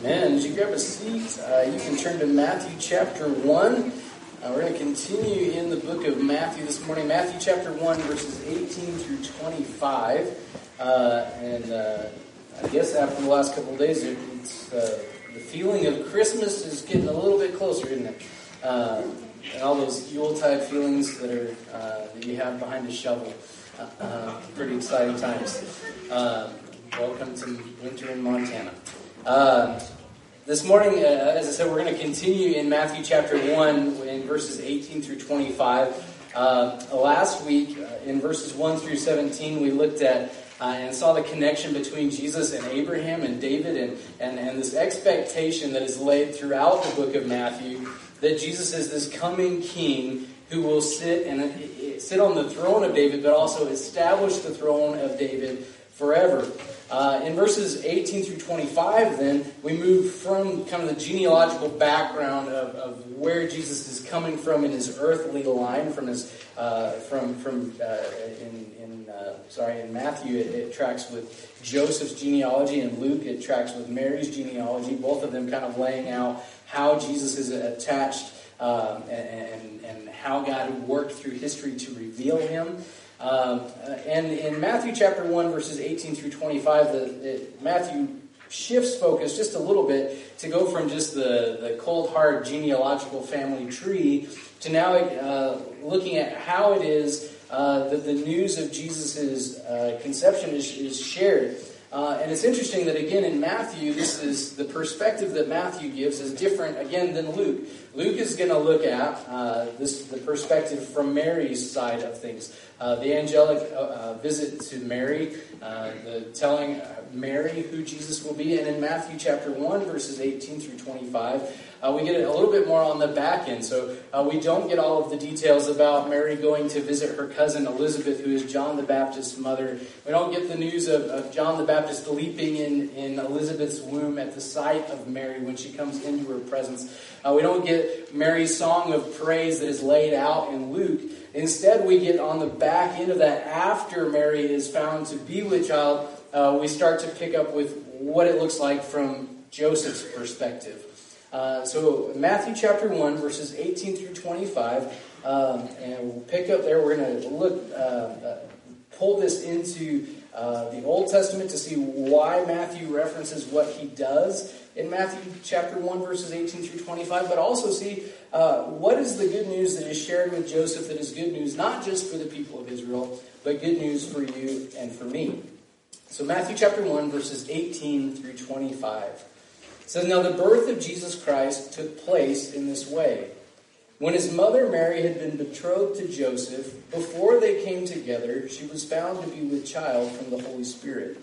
Amen. As you grab a seat, uh, you can turn to Matthew chapter 1. Uh, we're going to continue in the book of Matthew this morning. Matthew chapter 1, verses 18 through 25. Uh, and uh, I guess after the last couple of days, it's, uh, the feeling of Christmas is getting a little bit closer, isn't it? Uh, and all those Yuletide feelings that are that you have behind a shovel. pretty exciting times. welcome to winter in Montana. Uh, this morning, uh, as I said, we're going to continue in Matthew chapter 1 in verses 18 through 25. Uh, last week, uh, in verses 1 through 17, we looked at uh, and saw the connection between Jesus and Abraham and David and, and, and this expectation that is laid throughout the book of Matthew that Jesus is this coming king who will sit and uh, sit on the throne of David, but also establish the throne of David forever. Uh, in verses 18 through 25, then, we move from kind of the genealogical background of, of where Jesus is coming from in his earthly line, from his, uh, from, from uh, in, in uh, sorry, in Matthew, it, it, tracks with Joseph's genealogy, and Luke, it tracks with Mary's genealogy, both of them kind of laying out how Jesus is attached um, and, and, how God worked through history to reveal him. Um, and in Matthew chapter 1, verses 18 through 25, the, Matthew shifts focus just a little bit to go from just the, the cold, hard genealogical family tree to now uh, looking at how it is uh, that the news of Jesus' uh, conception is, is shared. Uh, and it's interesting that again in Matthew, this is the perspective that Matthew gives is different again than Luke. Luke is going to look at uh, this the perspective from Mary's side of things, uh, the angelic uh, uh, visit to Mary, uh, the telling Mary who Jesus will be, and in Matthew chapter one verses eighteen through twenty five. Uh, we get a little bit more on the back end. So uh, we don't get all of the details about Mary going to visit her cousin Elizabeth, who is John the Baptist's mother. We don't get the news of, of John the Baptist leaping in, in Elizabeth's womb at the sight of Mary when she comes into her presence. Uh, we don't get Mary's song of praise that is laid out in Luke. Instead, we get on the back end of that after Mary is found to be with child, uh, we start to pick up with what it looks like from Joseph's perspective. Uh, so, Matthew chapter 1, verses 18 through 25, um, and we'll pick up there. We're going to look, uh, uh, pull this into uh, the Old Testament to see why Matthew references what he does in Matthew chapter 1, verses 18 through 25, but also see uh, what is the good news that is shared with Joseph that is good news not just for the people of Israel, but good news for you and for me. So, Matthew chapter 1, verses 18 through 25 says, Now the birth of Jesus Christ took place in this way. When his mother Mary had been betrothed to Joseph, before they came together, she was found to be with child from the Holy Spirit.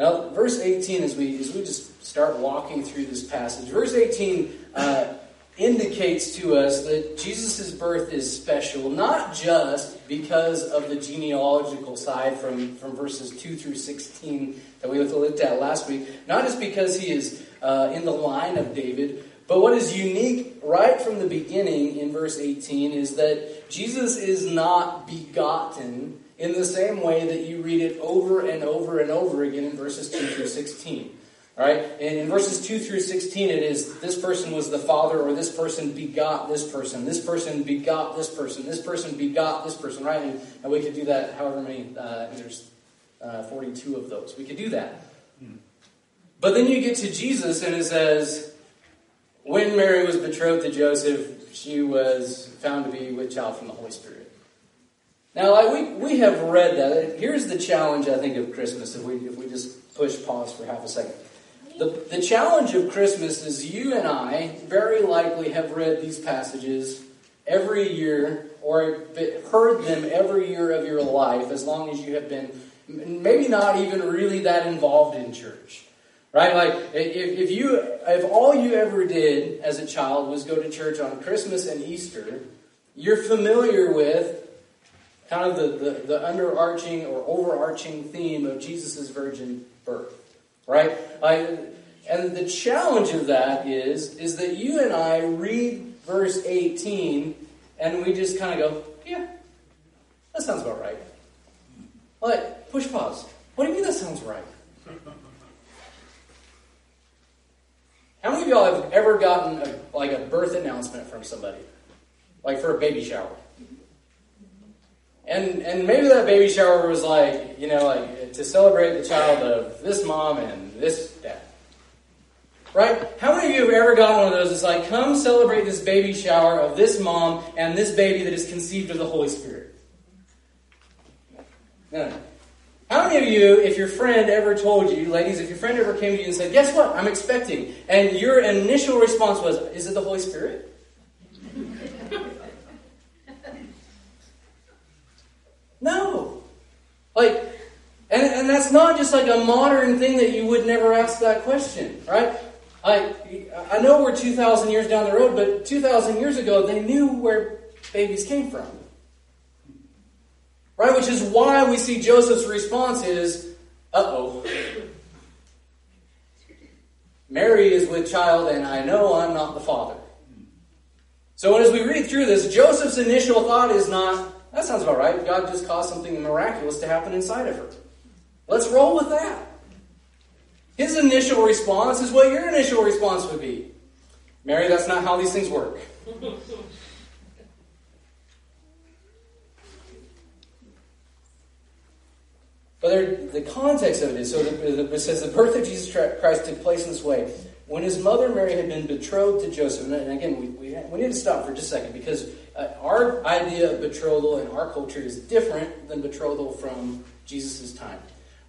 Now, verse 18, as we, as we just start walking through this passage, verse 18 uh, indicates to us that Jesus' birth is special, not just because of the genealogical side from, from verses 2 through 16 that we looked at last week, not just because he is uh, in the line of David, but what is unique right from the beginning in verse 18 is that Jesus is not begotten in the same way that you read it over and over and over again in verses 2 through 16. All right? And in verses 2 through 16, it is this person was the father, or this person begot this person, this person begot this person, this person begot this person, right? And, and we could do that however many, uh, there's uh, 42 of those. We could do that. Hmm. But then you get to Jesus, and it says, when Mary was betrothed to Joseph, she was found to be with child from the Holy Spirit. Now, like we, we have read that. Here's the challenge, I think, of Christmas, if we, if we just push pause for half a second. The, the challenge of Christmas is you and I very likely have read these passages every year or heard them every year of your life as long as you have been maybe not even really that involved in church. Right? Like, if, if you, if all you ever did as a child was go to church on Christmas and Easter, you're familiar with kind of the, the, the underarching or overarching theme of Jesus' virgin birth. Right? I, and the challenge of that is, is that you and I read verse 18 and we just kind of go, yeah, that sounds about right. Like, push pause. What do you mean that sounds right? How many of y'all have ever gotten a, like a birth announcement from somebody? Like for a baby shower? And and maybe that baby shower was like, you know, like to celebrate the child of this mom and this dad. Right? How many of you have ever gotten one of those? It's like, come celebrate this baby shower of this mom and this baby that is conceived of the Holy Spirit. No. How many of you, if your friend ever told you, ladies, if your friend ever came to you and said, Guess what? I'm expecting. And your initial response was, Is it the Holy Spirit? no. Like, and, and that's not just like a modern thing that you would never ask that question, right? I, I know we're 2,000 years down the road, but 2,000 years ago, they knew where babies came from. Right? Which is why we see Joseph's response is, uh oh. Mary is with child, and I know I'm not the father. So as we read through this, Joseph's initial thought is not, that sounds about right. God just caused something miraculous to happen inside of her. Let's roll with that. His initial response is what your initial response would be. Mary, that's not how these things work. But the context of it is so it says the birth of Jesus Christ took place in this way. When his mother Mary had been betrothed to Joseph, and again, we, we, we need to stop for just a second because uh, our idea of betrothal in our culture is different than betrothal from Jesus' time.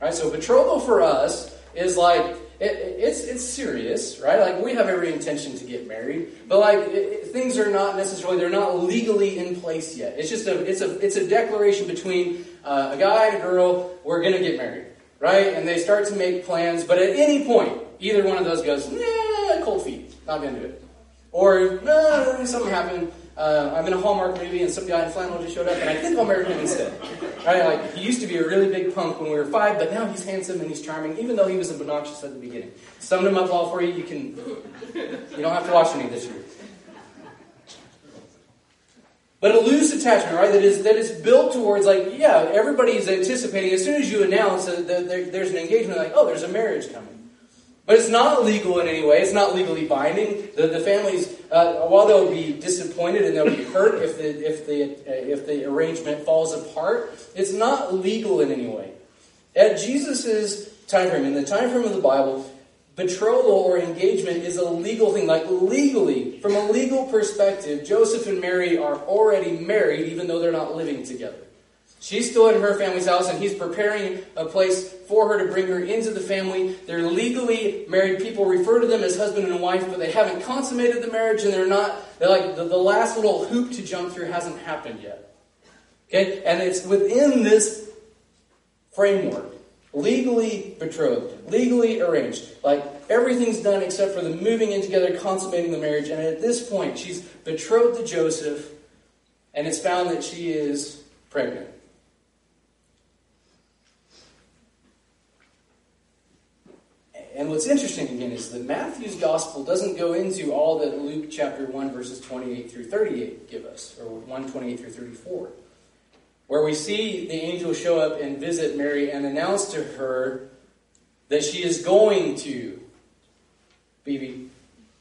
Right? So, betrothal for us is like it, it's it's serious, right? Like we have every intention to get married, but like it, things are not necessarily they're not legally in place yet. It's just a it's a it's a declaration between uh, a guy and a girl. We're gonna get married, right? And they start to make plans, but at any point, either one of those goes, nah, cold feet, not gonna do it, or nah, something happened. Uh, I'm in a Hallmark movie and some guy in flannel just showed up, and I think I'll marry him instead. Right? Like he used to be a really big punk when we were five, but now he's handsome and he's charming, even though he was obnoxious at the beginning. Summed him up all for you. You can, you don't have to watch any of this year. But a loose attachment, right? That is that is built towards like, yeah, everybody is anticipating. As soon as you announce that there's an engagement, like, oh, there's a marriage coming. But it's not legal in any way. It's not legally binding. The, the families, uh, while they'll be disappointed and they'll be hurt if the, if, the, uh, if the arrangement falls apart, it's not legal in any way. At Jesus' time frame, in the time frame of the Bible, betrothal or engagement is a legal thing. Like legally, from a legal perspective, Joseph and Mary are already married even though they're not living together. She's still in her family's house, and he's preparing a place for her to bring her into the family. They're legally married. People refer to them as husband and wife, but they haven't consummated the marriage, and they're not, they're like, the, the last little hoop to jump through hasn't happened yet. Okay? And it's within this framework, legally betrothed, legally arranged. Like, everything's done except for the moving in together, consummating the marriage, and at this point, she's betrothed to Joseph, and it's found that she is pregnant. And what's interesting again is that Matthew's gospel doesn't go into all that Luke chapter 1 verses 28 through 38 give us, or 128 through 34, where we see the angel show up and visit Mary and announce to her that she is going to be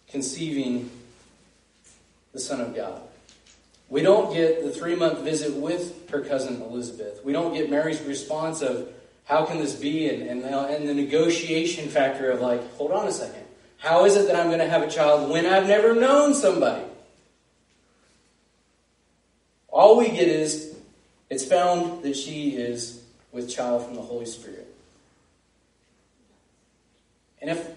conceiving the Son of God. We don't get the three month visit with her cousin Elizabeth. We don't get Mary's response of, how can this be? And, and, uh, and the negotiation factor of like, hold on a second. How is it that I'm going to have a child when I've never known somebody? All we get is it's found that she is with child from the Holy Spirit. And if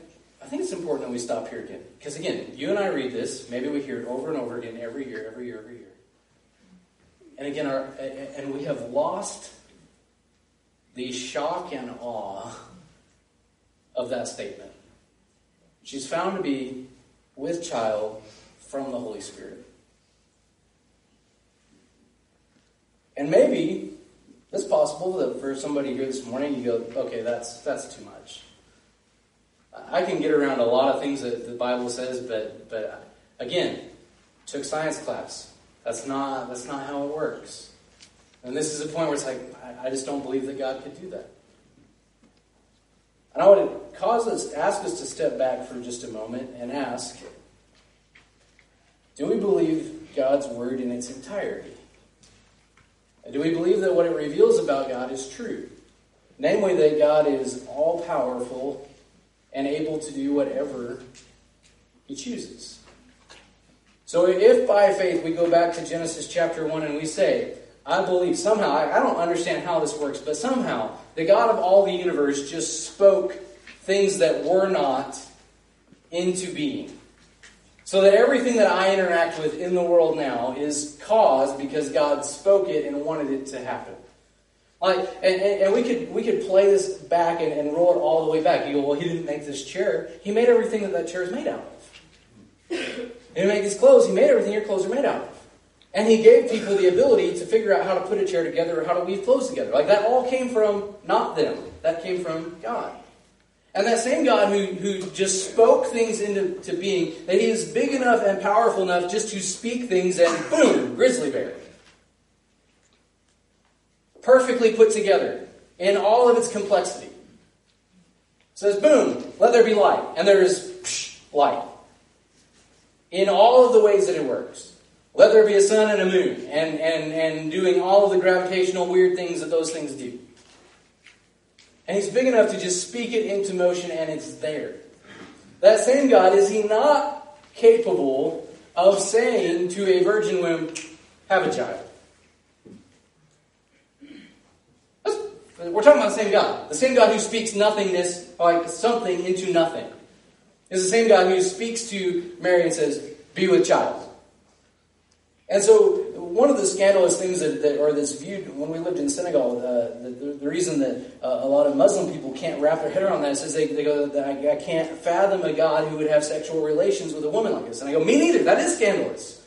I think it's important that we stop here again. Because again, you and I read this, maybe we hear it over and over again every year, every year, every year. And again, our, and we have lost the shock and awe of that statement. She's found to be with child from the Holy Spirit. And maybe it's possible that for somebody here this morning, you go, okay, that's that's too much. I can get around a lot of things that the Bible says, but but again, took science class. That's not that's not how it works. And this is a point where it's like I, just don't believe that God could do that. And I would cause us ask us to step back for just a moment and ask, do we believe God's word in its entirety? And do we believe that what it reveals about God is true? Namely, that God is all powerful and able to do whatever he chooses. So if by faith we go back to Genesis chapter 1 and we say, I believe somehow, I, don't understand how this works, but somehow the God of all the universe just spoke things that were not into being. So that everything that I interact with in the world now is caused because God spoke it and wanted it to happen. Like, and, and, and, we could we could play this back and, and, roll it all the way back. You go, well, he didn't make this chair. He made everything that that chair is made out of. He didn't make these clothes. He made everything your clothes are made out of. And he gave people the ability to figure out how to put a chair together or how to weave clothes together. Like that all came from not them. That came from God. And that same God who, who just spoke things into to being, that he is big enough and powerful enough just to speak things and boom, grizzly bear perfectly put together in all of its complexity. Says, boom, let there be light. And there is psh, light. In all of the ways that it works. Let there be a sun and a moon, and, and, and doing all of the gravitational weird things that those things do. And he's big enough to just speak it into motion, and it's there. That same God, is he not capable of saying to a virgin womb, have a child? We're talking about the same God. The same God who speaks nothingness, like something, into nothing. Is the same God who speaks to Mary and says, Be with child. And so, one of the scandalous things that, that or that's viewed when we lived in Senegal, uh, the, the, reason that uh, a lot of Muslim people can't wrap their head around that is they, they go, I, I can't fathom a God who would have sexual relations with a woman like this. And I go, Me neither. That is scandalous.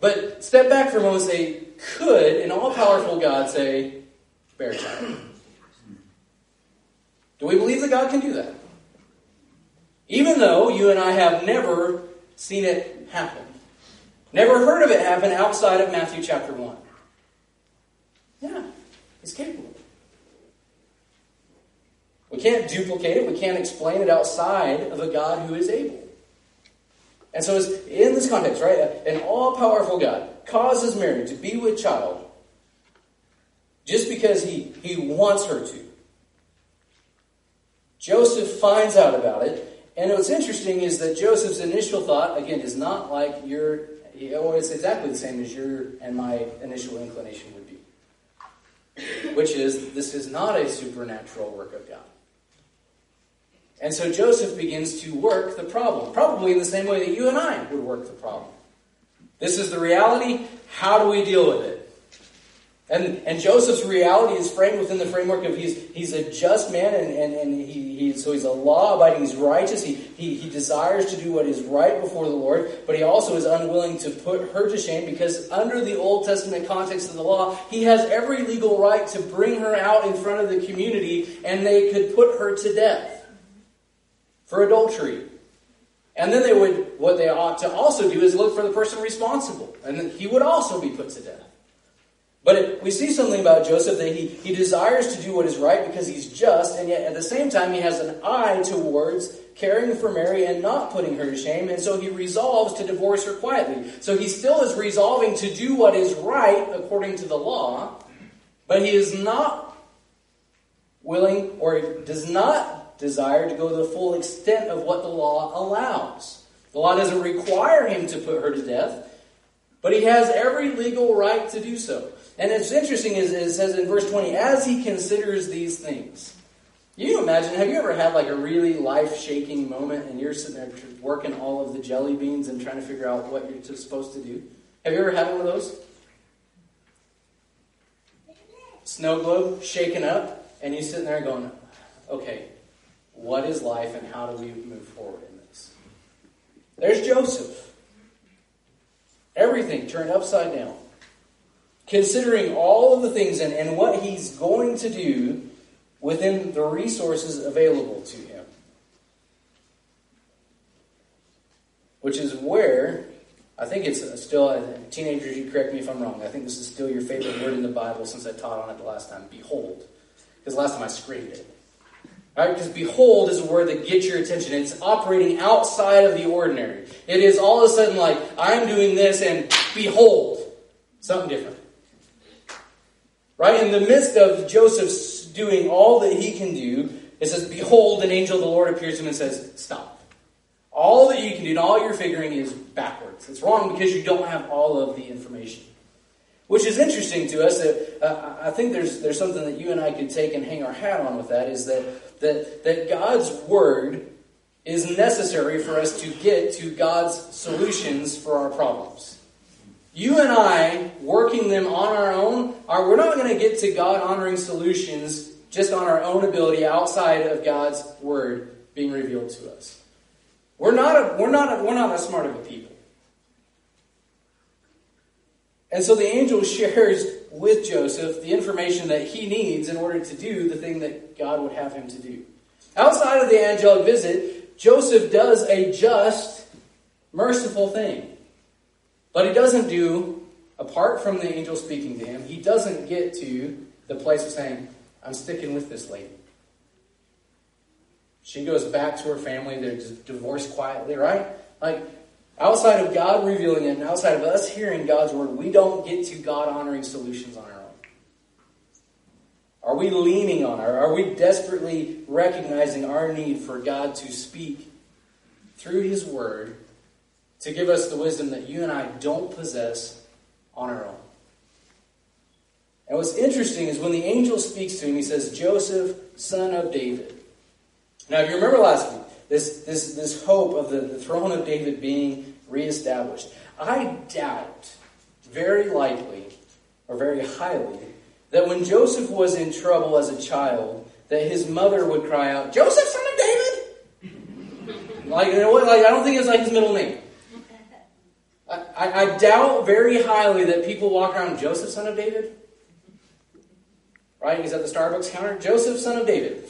But step back for a moment and say, Could an all powerful God say, Bear child? Do we believe that God can do that? Even though you and I have never seen it happen. Never heard of it happen outside of Matthew chapter 1. Yeah, he's capable. We can't duplicate it. We can't explain it outside of a God who is able. And so, it's in this context, right, an all powerful God causes Mary to be with child just because he, he wants her to. Joseph finds out about it. And what's interesting is that Joseph's initial thought, again, is not like your, or it's exactly the same as your and my initial inclination would be, which is this is not a supernatural work of God. And so Joseph begins to work the problem, probably in the same way that you and I would work the problem. This is the reality. How do we deal with it? And, and Joseph's reality is framed within the framework of he's, he's a just man and, and, and he, he, so he's a law abiding, he's righteous, he, he, he desires to do what is right before the Lord, but he also is unwilling to put her to shame because under the Old Testament context of the law, he has every legal right to bring her out in front of the community and they could put her to death for adultery. And then they would, what they ought to also do is look for the person responsible, and he would also be put to death. But it, we see something about Joseph that he, he desires to do what is right because he's just, and yet at the same time he has an eye towards caring for Mary and not putting her to shame, and so he resolves to divorce her quietly. So he still is resolving to do what is right according to the law, but he is not willing or does not desire to go to the full extent of what the law allows. The law doesn't require him to put her to death, But he has every legal right to do so. And it's interesting is it says in verse 20, as he considers these things. You imagine, have you ever had like a really life shaking moment and you're sitting there working all of the jelly beans and trying to figure out what you're supposed to do? Have you ever had one of those? Snow globe shaken up, and you sitting there going, okay, what is life and how do we move forward in this? There's Joseph. Everything turned upside down. Considering all of the things and, and what he's going to do within the resources available to him. Which is where, I think it's still, teenagers, you correct me if I'm wrong, I think this is still your favorite word in the Bible since I taught on it the last time behold. Because last time I screamed it. Right? Because behold is a word that gets your attention. It's operating outside of the ordinary. It is all of a sudden like, I'm doing this and behold, something different. Right? In the midst of Joseph's doing all that he can do, it says, Behold, an angel of the Lord appears to him and says, Stop. All that you can do and all you're figuring is backwards. It's wrong because you don't have all of the information. Which is interesting to us. That, uh, I think there's, there's something that you and I could take and hang our hat on with that is that, that, that God's Word is necessary for us to get to God's solutions for our problems. You and I, working them on our own, are we're not going to get to God honoring solutions just on our own ability outside of God's Word being revealed to us. We're not a, we're not a, we're not that smart of a people. And so the angel shares with Joseph the information that he needs in order to do the thing that God would have him to do. Outside of the angelic visit, Joseph does a just, merciful thing. But he doesn't do, apart from the angel speaking to him, he doesn't get to the place of saying, I'm sticking with this lady. She goes back to her family. They're divorced quietly, right? Like, Outside of God revealing it and outside of us hearing God's word, we don't get to God honoring solutions on our own. Are we leaning on her? Are we desperately recognizing our need for God to speak through His Word to give us the wisdom that you and I don't possess on our own? And what's interesting is when the angel speaks to him, he says, Joseph, son of David. Now, if you remember last week, this, this, this hope of the, the throne of David being reestablished. I doubt very likely or very highly that when Joseph was in trouble as a child, that his mother would cry out, Joseph, son of David! like? Like, I don't think it's like his middle name. I, I, doubt very highly that people walk around, Joseph, son of David? Right? He's at the Starbucks counter. Joseph, son of David.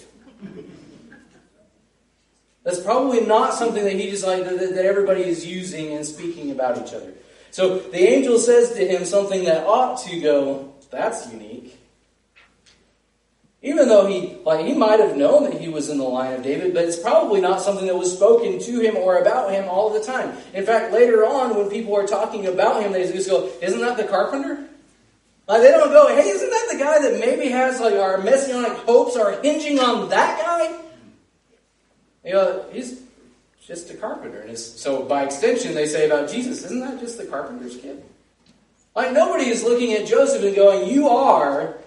That's probably not something that he just like that, that everybody is using and speaking about each other. So the angel says to him something that ought to go, that's unique. Even though he like he might have known that he was in the line of David, but it's probably not something that was spoken to him or about him all the time. In fact, later on, when people are talking about him, they just go, "Isn't that the carpenter?" Like they don't go, "Hey, isn't that the guy that maybe has like our messianic hopes are hinging on that guy?" You know, he's just a carpenter. And so by extension, they say about Jesus, isn't that just the carpenter's kid? Like nobody is looking at Joseph and going, you are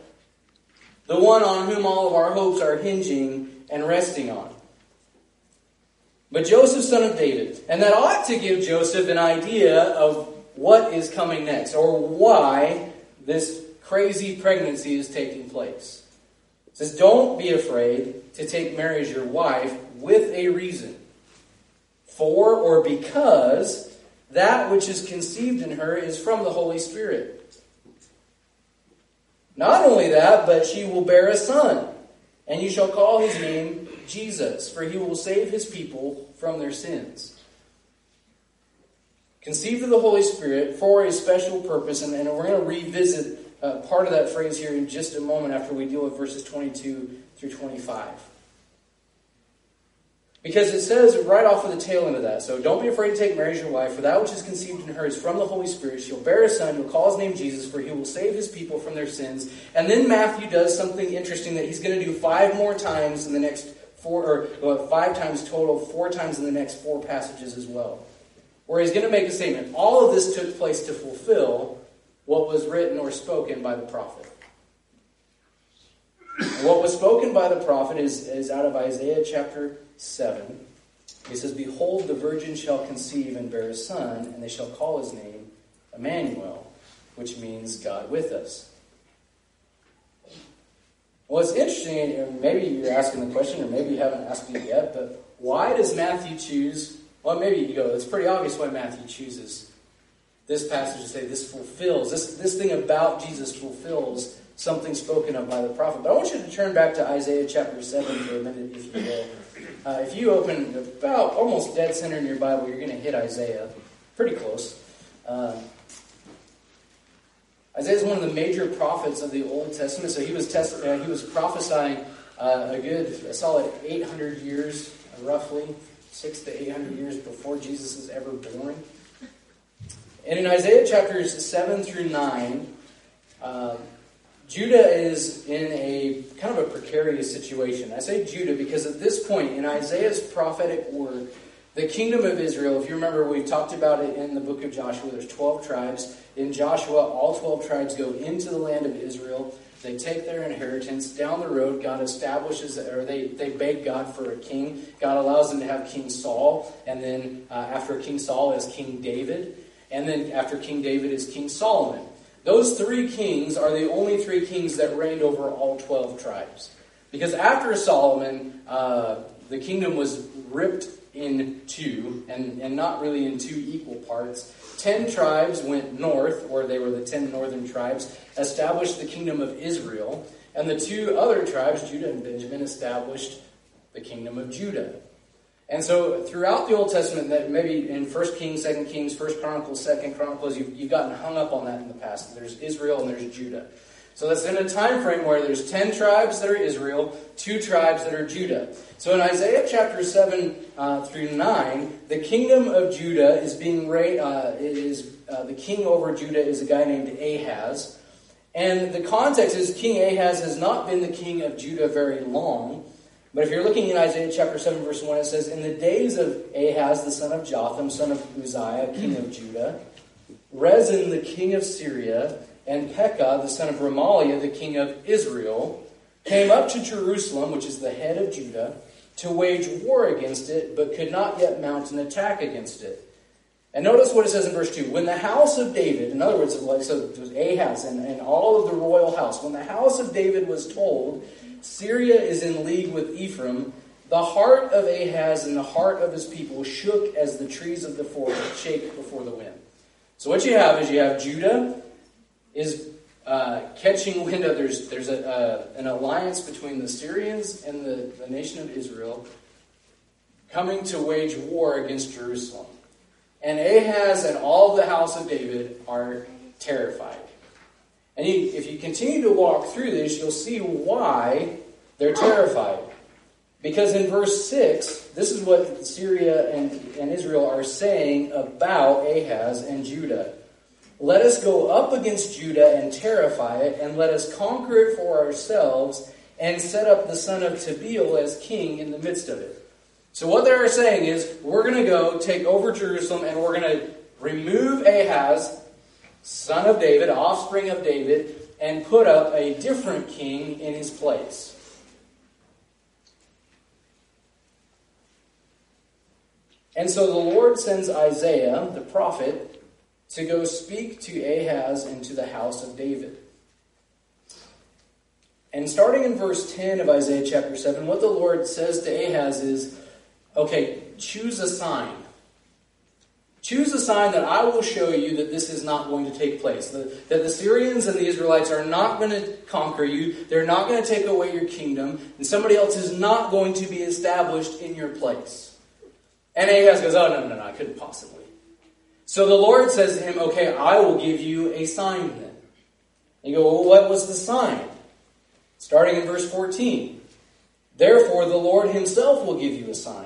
the one on whom all of our hopes are hinging and resting on. But Joseph, son of David. And that ought to give Joseph an idea of what is coming next or why this crazy pregnancy is taking place. It says, Don't be afraid to take Mary as your wife with a reason. For or because that which is conceived in her is from the Holy Spirit. Not only that, but she will bear a son, and you shall call his name Jesus, for he will save his people from their sins. Conceived of the Holy Spirit for a special purpose, and, and we're going to revisit uh, part of that phrase here in just a moment after we deal with verses 22 through 25. Because it says right off of the tail end of that, so don't be afraid to take Mary as your wife, for that which is conceived in her is from the Holy Spirit. She'll bear a son, you'll call his name Jesus, for he will save his people from their sins. And then Matthew does something interesting that he's going to do five more times in the next four, or well, five times total, four times in the next four passages as well. where he's going to make a statement. All of this took place to fulfill what was written or spoken by the prophet. what was spoken by the prophet is, is out of Isaiah chapter 7. He says, Behold, the virgin shall conceive and bear a son, and they shall call his name Emmanuel, which means God with us. Well, it's interesting, and maybe you're asking the question, or maybe you haven't asked it yet, but why does Matthew choose? Well, maybe you go, it's pretty obvious why Matthew chooses this passage to say this fulfills, this, this thing about Jesus fulfills something spoken of by the prophet. But I want you to turn back to Isaiah chapter 7 for a minute, if you will. Uh, if you open about almost dead center in your Bible, you're going to hit Isaiah. Pretty close. Uh, Isaiah is one of the major prophets of the Old Testament. So he was uh, he was prophesying uh, a good, a solid 800 years, roughly six to 800 years before Jesus is ever born. And in Isaiah chapters 7 through 9, uh, Judah is in a kind of a precarious situation. I say Judah because at this point in Isaiah's prophetic word, the kingdom of Israel, if you remember, we talked about it in the book of Joshua. There's 12 tribes. In Joshua, all 12 tribes go into the land of Israel. They take their inheritance. Down the road, God establishes, or they, they beg God for a king. God allows them to have King Saul. And then uh, after King Saul is King David. And then after King David is King Solomon. Those three kings are the only three kings that reigned over all 12 tribes. Because after Solomon, uh, the kingdom was ripped in two, and, and not really in two equal parts. Ten tribes went north, or they were the ten northern tribes, established the kingdom of Israel, and the two other tribes, Judah and Benjamin, established the kingdom of Judah. And so throughout the Old Testament, that maybe in 1 Kings, 2 Kings, 1 Chronicles, 2 Chronicles, you've, you've gotten hung up on that in the past. There's Israel and there's Judah. So that's in a time frame where there's 10 tribes that are Israel, two tribes that are Judah. So in Isaiah chapter 7 uh, through 9, the kingdom of Judah is being ra- uh, is uh, the king over Judah is a guy named Ahaz. And the context is King Ahaz has not been the king of Judah very long. But if you're looking in Isaiah chapter 7, verse 1, it says, In the days of Ahaz, the son of Jotham, son of Uzziah, king of Judah, Rezin, the king of Syria, and Pekah, the son of Remaliah, the king of Israel, came up to Jerusalem, which is the head of Judah, to wage war against it, but could not yet mount an attack against it. And notice what it says in verse 2. When the house of David, in other words, so it was Ahaz and, and all of the royal house, when the house of David was told Syria is in league with Ephraim. The heart of Ahaz and the heart of his people shook as the trees of the forest shake before the wind. So what you have is you have Judah is uh, catching wind of there's there's a, uh, an alliance between the Syrians and the, the nation of Israel coming to wage war against Jerusalem. And Ahaz and all the house of David are terrified. And you, if you continue to walk through this, you'll see why they're terrified. Because in verse 6, this is what Syria and, and Israel are saying about Ahaz and Judah. Let us go up against Judah and terrify it, and let us conquer it for ourselves, and set up the son of Tabeel as king in the midst of it. So, what they're saying is, we're going to go take over Jerusalem, and we're going to remove Ahaz, son of David, offspring of David, and put up a different king in his place. And so the Lord sends Isaiah, the prophet, to go speak to Ahaz and to the house of David. And starting in verse 10 of Isaiah chapter 7, what the Lord says to Ahaz is okay, choose a sign. Choose a sign that I will show you that this is not going to take place. That, that the Syrians and the Israelites are not going to conquer you. They're not going to take away your kingdom. And somebody else is not going to be established in your place. And Ahaz goes, Oh, no, no, no, I couldn't possibly. So the Lord says to him, Okay, I will give you a sign then. And you go, Well, what was the sign? Starting in verse 14. Therefore, the Lord himself will give you a sign.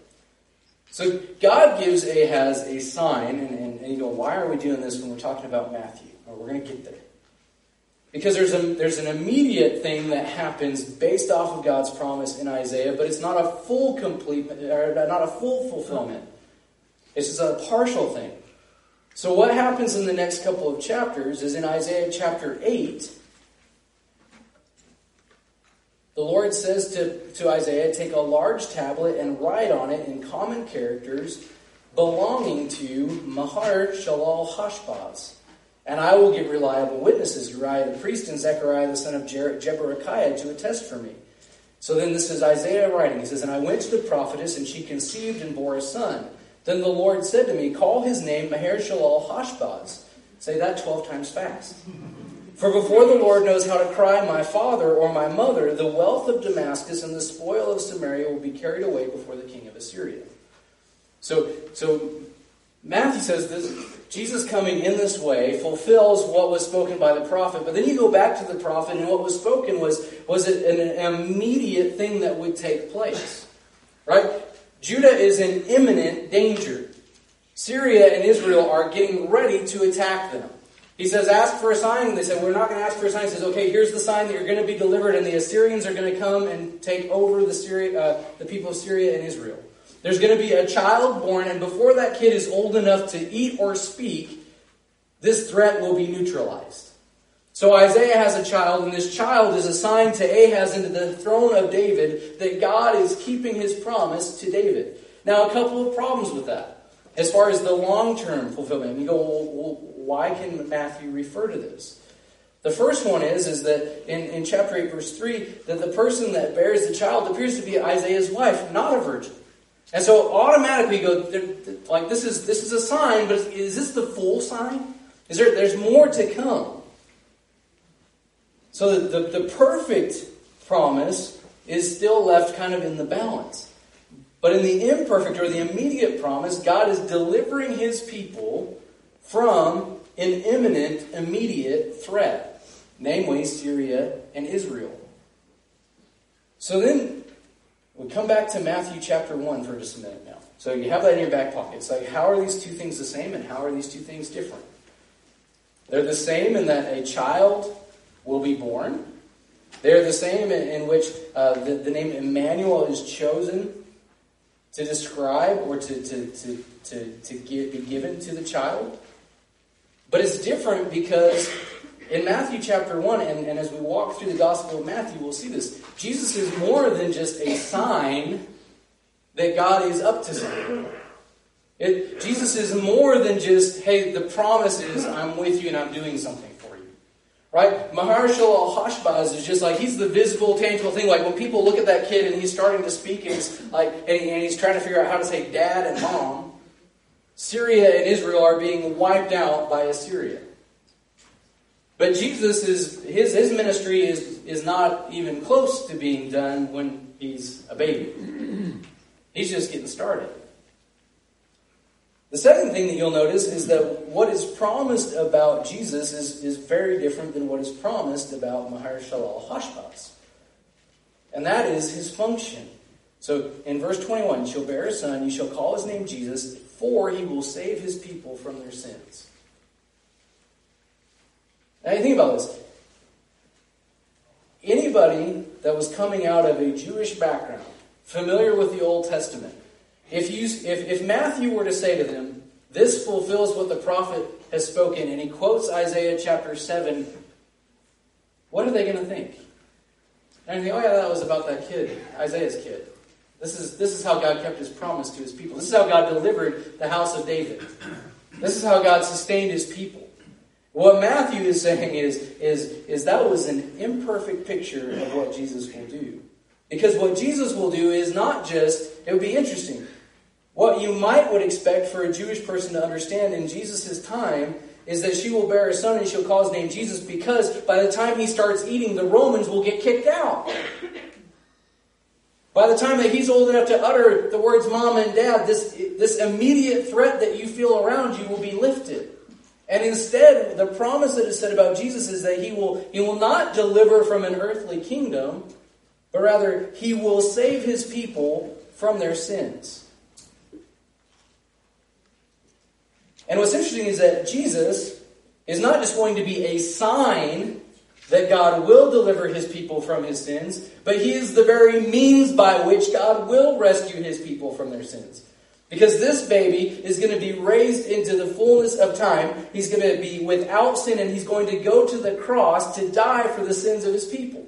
So God gives Ahaz a sign, and, and, and you go, why are we doing this when we're talking about Matthew? Well, we're going to get there. Because there's, a, there's an immediate thing that happens based off of God's promise in Isaiah, but it's not a full complete, or not a full fulfillment. It's just a partial thing. So what happens in the next couple of chapters is in Isaiah chapter 8, the Lord says to, to Isaiah, Take a large tablet and write on it in common characters belonging to Mahar Shalal Hashbaz. And I will give reliable witnesses, Uriah the priest and Zechariah the son of Jer- Jeberechiah, to attest for me. So then this is Isaiah writing. He says, And I went to the prophetess, and she conceived and bore a son. Then the Lord said to me, Call his name Maher Shalal Hashbaz. Say that 12 times fast. For before the Lord knows how to cry, my father or my mother, the wealth of Damascus and the spoil of Samaria will be carried away before the king of Assyria. So, so Matthew says this Jesus coming in this way fulfills what was spoken by the prophet. But then you go back to the prophet, and what was spoken was, was an immediate thing that would take place. Right? Judah is in imminent danger. Syria and Israel are getting ready to attack them. He says, Ask for a sign. They said, We're not going to ask for a sign. He says, Okay, here's the sign that you're going to be delivered, and the Assyrians are going to come and take over the, Syria, uh, the people of Syria and Israel. There's going to be a child born, and before that kid is old enough to eat or speak, this threat will be neutralized. So Isaiah has a child, and this child is assigned to Ahaz into the throne of David, that God is keeping his promise to David. Now, a couple of problems with that. As far as the long term fulfillment, you go, well, why can Matthew refer to this? The first one is, is that in, in chapter 8, verse 3, that the person that bears the child appears to be Isaiah's wife, not a virgin. And so automatically go, like this is this is a sign, but is this the full sign? Is there there's more to come? So the, the, the perfect promise is still left kind of in the balance. But in the imperfect or the immediate promise, God is delivering his people from an imminent, immediate threat, namely Syria and Israel. So then we come back to Matthew chapter 1 for just a minute now. So you have that in your back pocket. It's like, how are these two things the same and how are these two things different? They're the same in that a child will be born. They're the same in, in which uh, the, the name Emmanuel is chosen to describe or to, to, to, to, to give, be given to the child. But it's different because in Matthew chapter 1, and, and as we walk through the Gospel of Matthew, we'll see this. Jesus is more than just a sign that God is up to something. It, Jesus is more than just, hey, the promise is I'm with you and I'm doing something for you. Right? Mahar Shalal Hashbaz is just like, he's the visible, tangible thing. Like when people look at that kid and he's starting to speak and, like, and, and he's trying to figure out how to say dad and mom, Syria and Israel are being wiped out by Assyria. But Jesus is his his ministry is is not even close to being done when he's a baby. He's just getting started. The second thing that you'll notice is that what is promised about Jesus is, is very different than what is promised about Mahar Shalal Hashbaz. And that is his function. So in verse 21, you shall bear a son, you shall call his name Jesus, for he will save his people from their sins. Now you think about this. Anybody that was coming out of a Jewish background, familiar with the Old Testament, if, you, if, if Matthew were to say to them, this fulfills what the prophet has spoken, and he quotes Isaiah chapter 7, what are they going to think? And they oh yeah, that was about that kid, Isaiah's kid. This is, this is how God kept his promise to his people. This is how God delivered the house of David. This is how God sustained his people. What Matthew is saying is, is, is that was an imperfect picture of what Jesus will do. Because what Jesus will do is not just, it would be interesting. What you might would expect for a Jewish person to understand in Jesus' time is that she will bear a son and she'll call his name Jesus because by the time he starts eating, the Romans will get kicked out. By the time that he's old enough to utter the words mom and dad, this, this immediate threat that you feel around you will be lifted. And instead, the promise that is said about Jesus is that he will, he will not deliver from an earthly kingdom, but rather he will save his people from their sins. And what's interesting is that Jesus is not just going to be a sign that God will deliver his people from his sins, but he is the very means by which God will rescue his people from their sins. Because this baby is going to be raised into the fullness of time. He's going to be without sin and he's going to go to the cross to die for the sins of his people.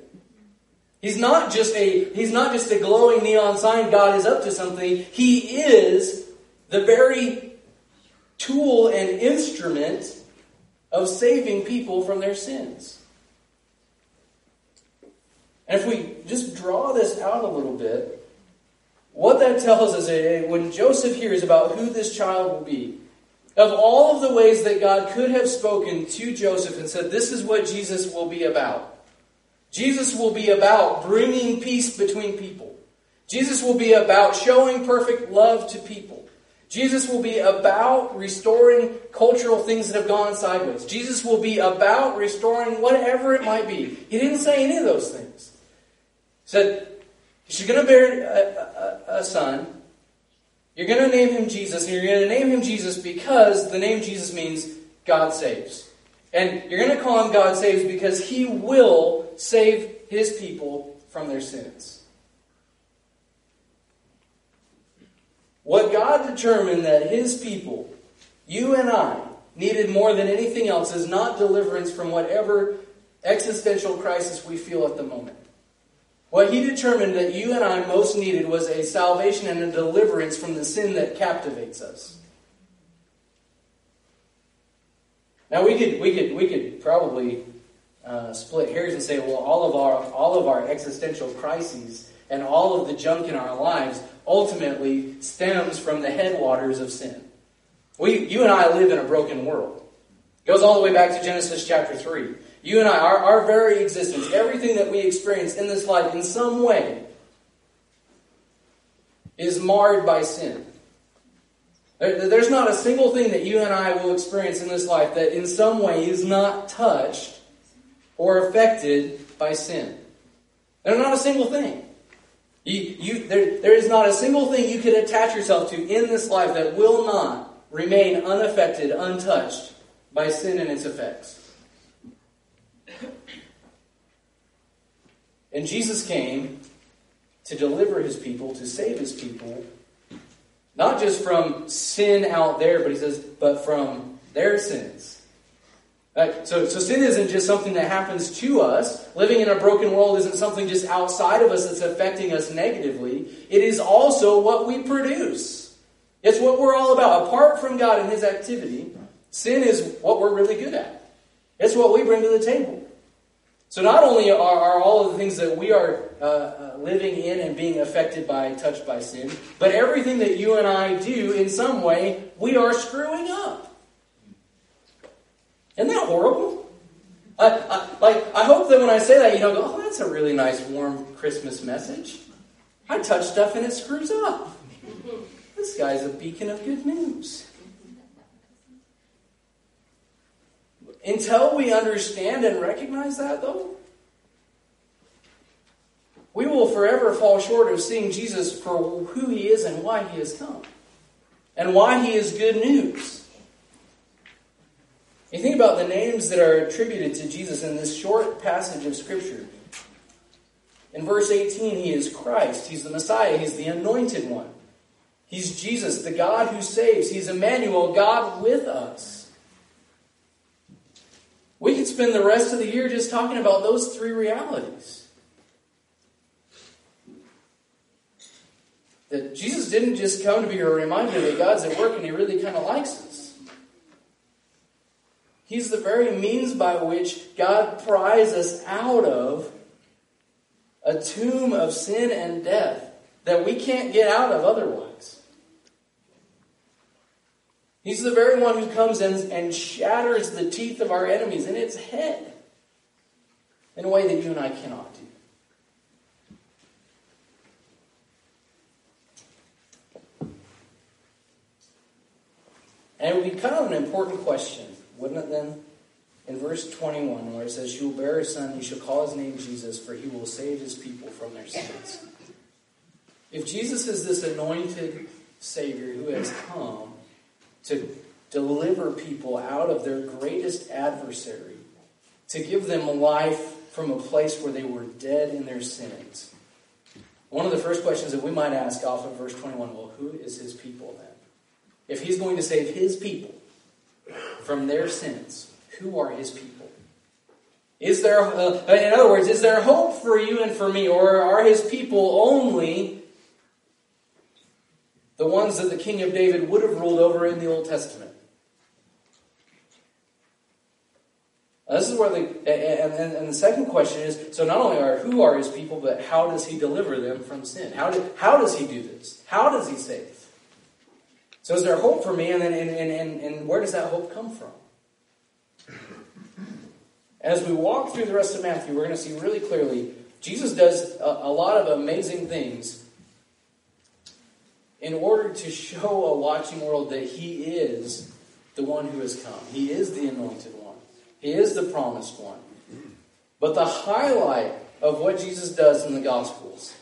He's not just a he's not just a glowing neon sign God is up to something. He is the very tool and instrument of saving people from their sins. And if we just draw this out a little bit, what that tells us is when Joseph hears about who this child will be, of all of the ways that God could have spoken to Joseph and said, This is what Jesus will be about. Jesus will be about bringing peace between people. Jesus will be about showing perfect love to people. Jesus will be about restoring cultural things that have gone sideways. Jesus will be about restoring whatever it might be. He didn't say any of those things. Said, She's going to bear a, a, a son. You're going to name him Jesus, and you're going to name him Jesus because the name Jesus means God saves. And you're going to call him God saves because he will save his people from their sins. What God determined that his people, you and I, needed more than anything else is not deliverance from whatever existential crisis we feel at the moment. What he determined that you and I most needed was a salvation and a deliverance from the sin that captivates us. Now we could we could we could probably uh, split hairs and say, well, all of our all of our existential crises and all of the junk in our lives ultimately stems from the headwaters of sin. We, you and I live in a broken world. It goes all the way back to Genesis chapter three. You and I, our, our very existence, everything that we experience in this life in some way is marred by sin. There's not a single thing that you and I will experience in this life that in some way is not touched or affected by sin. There's not a single thing. You, you, there, there is not a single thing you can attach yourself to in this life that will not remain unaffected, untouched by sin and its effects. And Jesus came to deliver his people, to save his people, not just from sin out there, but he says, but from their sins. Right? So, so sin isn't just something that happens to us. Living in a broken world isn't something just outside of us that's affecting us negatively. It is also what we produce. It's what we're all about. Apart from God and His activity, sin is what we're really good at. It's what we bring to the table. So not only are, are all of the things that we are uh, uh, living in and being affected by, touched by sin, but everything that you and I do in some way, we are screwing up. Isn't that horrible? I, I, like, I hope that when I say that, you don't go, oh, that's a really nice, warm Christmas message. I touch stuff and it screws up. This guy's a beacon of good news. Until we understand and recognize that, though, we will forever fall short of seeing Jesus for who he is and why he has come, and why he is good news. You think about the names that are attributed to Jesus in this short passage of Scripture. In verse 18, he is Christ. He's the Messiah. He's the anointed one. He's Jesus, the God who saves. He's Emmanuel, God with us. Spend the rest of the year just talking about those three realities. That Jesus didn't just come to be a reminder that God's at work and He really kind of likes us. He's the very means by which God pries us out of a tomb of sin and death that we can't get out of otherwise. He's the very one who comes in and shatters the teeth of our enemies in its head in a way that you and I cannot do. And it would be kind of an important question wouldn't it then? In verse 21, where it says, She will bear a son, he shall call his name Jesus, for he will save his people from their sins. If Jesus is this anointed Savior who has come to deliver people out of their greatest adversary, to give them life from a place where they were dead in their sins. One of the first questions that we might ask off of verse 21 well, who is his people then? If he's going to save his people from their sins, who are his people? Is there, uh, in other words, is there hope for you and for me, or are his people only the ones that the king of David would have ruled over in the Old Testament? This is where the and, and, and, the second question is so not only are who are his people, but how does he deliver them from sin? How, do, how does he do this? How does he save? So is there hope for me? And then and, and, and where does that hope come from? As we walk through the rest of Matthew, we're going to see really clearly Jesus does a, a lot of amazing things in order to show a watching world that he is the one who has come. He is the anointed one. He is the promised one. But the highlight of what Jesus does in the Gospels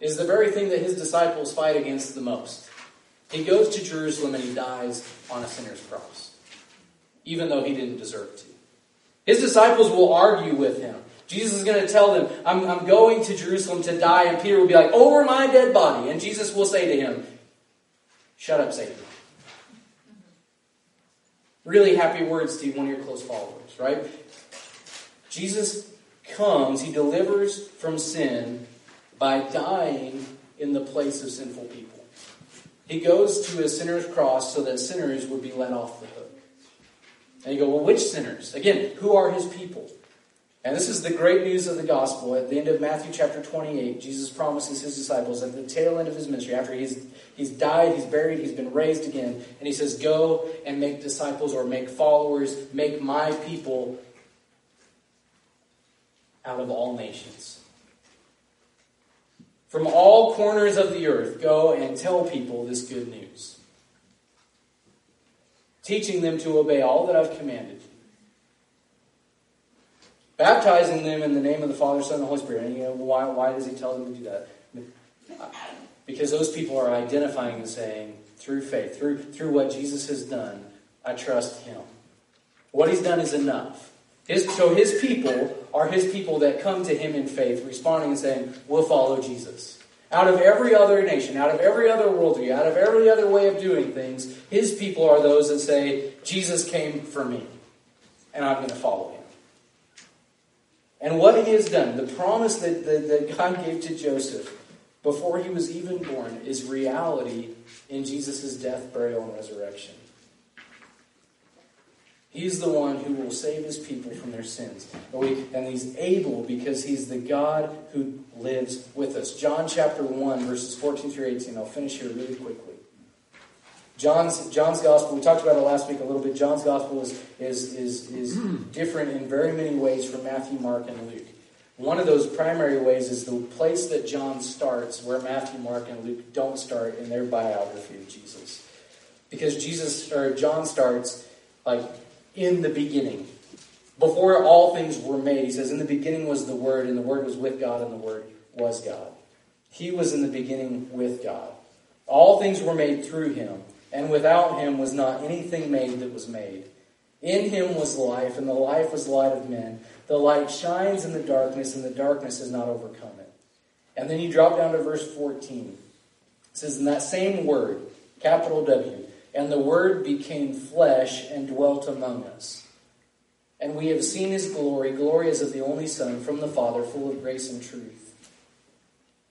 is the very thing that his disciples fight against the most. He goes to Jerusalem and he dies on a sinner's cross, even though he didn't deserve to. His disciples will argue with him. Jesus is going to tell them, I'm, I'm going to Jerusalem to die, and Peter will be like, Over my dead body. And Jesus will say to him, Shut up, Satan. Really happy words to one of your close followers, right? Jesus comes, he delivers from sin by dying in the place of sinful people. He goes to a sinner's cross so that sinners would be let off the hook. And you go, well, which sinners? Again, who are his people? And this is the great news of the gospel. At the end of Matthew chapter 28, Jesus promises his disciples at the tail end of his ministry, after he's, he's died, he's buried, he's been raised again, and he says, Go and make disciples or make followers, make my people out of all nations. From all corners of the earth, go and tell people this good news, teaching them to obey all that I've commanded baptizing them in the name of the Father, Son, and the Holy Spirit. And you know, why, why does he tell them to do that? Because those people are identifying and saying, through faith, through, through what Jesus has done, I trust him. What he's done is enough. His, so his people are his people that come to him in faith, responding and saying, We'll follow Jesus. Out of every other nation, out of every other worldview, out of every other way of doing things, his people are those that say, Jesus came for me, and I'm going to follow him. And what he has done, the promise that, that, that God gave to Joseph before he was even born, is reality in Jesus' death, burial, and resurrection. He's the one who will save his people from their sins. And he's able because he's the God who lives with us. John chapter 1, verses 14 through 18. I'll finish here really quickly. John's, John's gospel, we talked about it last week a little bit. John's gospel is, is, is, is hmm. different in very many ways from Matthew, Mark, and Luke. One of those primary ways is the place that John starts, where Matthew, Mark, and Luke don't start in their biography of Jesus. Because Jesus, or John starts like in the beginning. Before all things were made, he says, In the beginning was the Word, and the Word was with God, and the Word was God. He was in the beginning with God. All things were made through him and without him was not anything made that was made. In him was life, and the life was light of men. The light shines in the darkness, and the darkness has not overcome it. And then you drop down to verse 14. It says, In that same word, capital W, and the word became flesh and dwelt among us. And we have seen his glory, glory as of the only Son from the Father, full of grace and truth.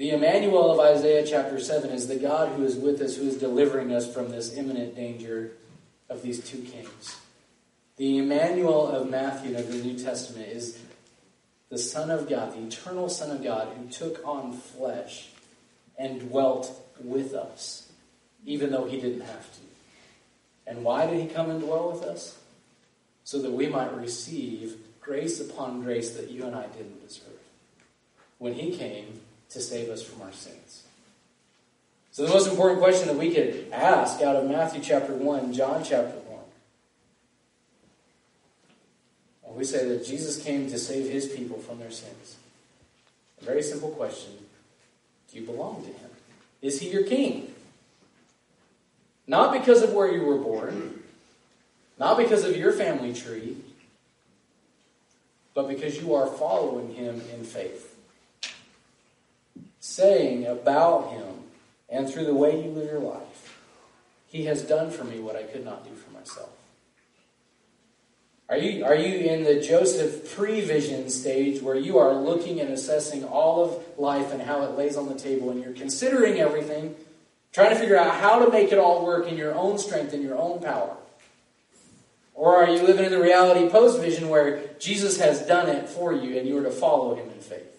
The Emmanuel of Isaiah chapter 7 is the God who is with us, who is delivering us from this imminent danger of these two kings. The Emmanuel of Matthew of the New Testament is the Son of God, the eternal Son of God, who took on flesh and dwelt with us, even though he didn't have to. And why did he come and dwell with us? So that we might receive grace upon grace that you and I didn't deserve. When he came to save us from our sins. So, the most important question that we could ask out of Matthew chapter 1, John chapter 1, well, we say that Jesus came to save his people from their sins. A very simple question Do you belong to him? Is he your king? Not because of where you were born, not because of your family tree, but because you are following him in faith. Saying about him, and through the way you live your life, He has done for me what I could not do for myself. Are you, are you in the Joseph pre-vision stage where you are looking and assessing all of life and how it lays on the table and you're considering everything, trying to figure out how to make it all work in your own strength and your own power? Or are you living in the reality post-vision where Jesus has done it for you and you are to follow him in faith?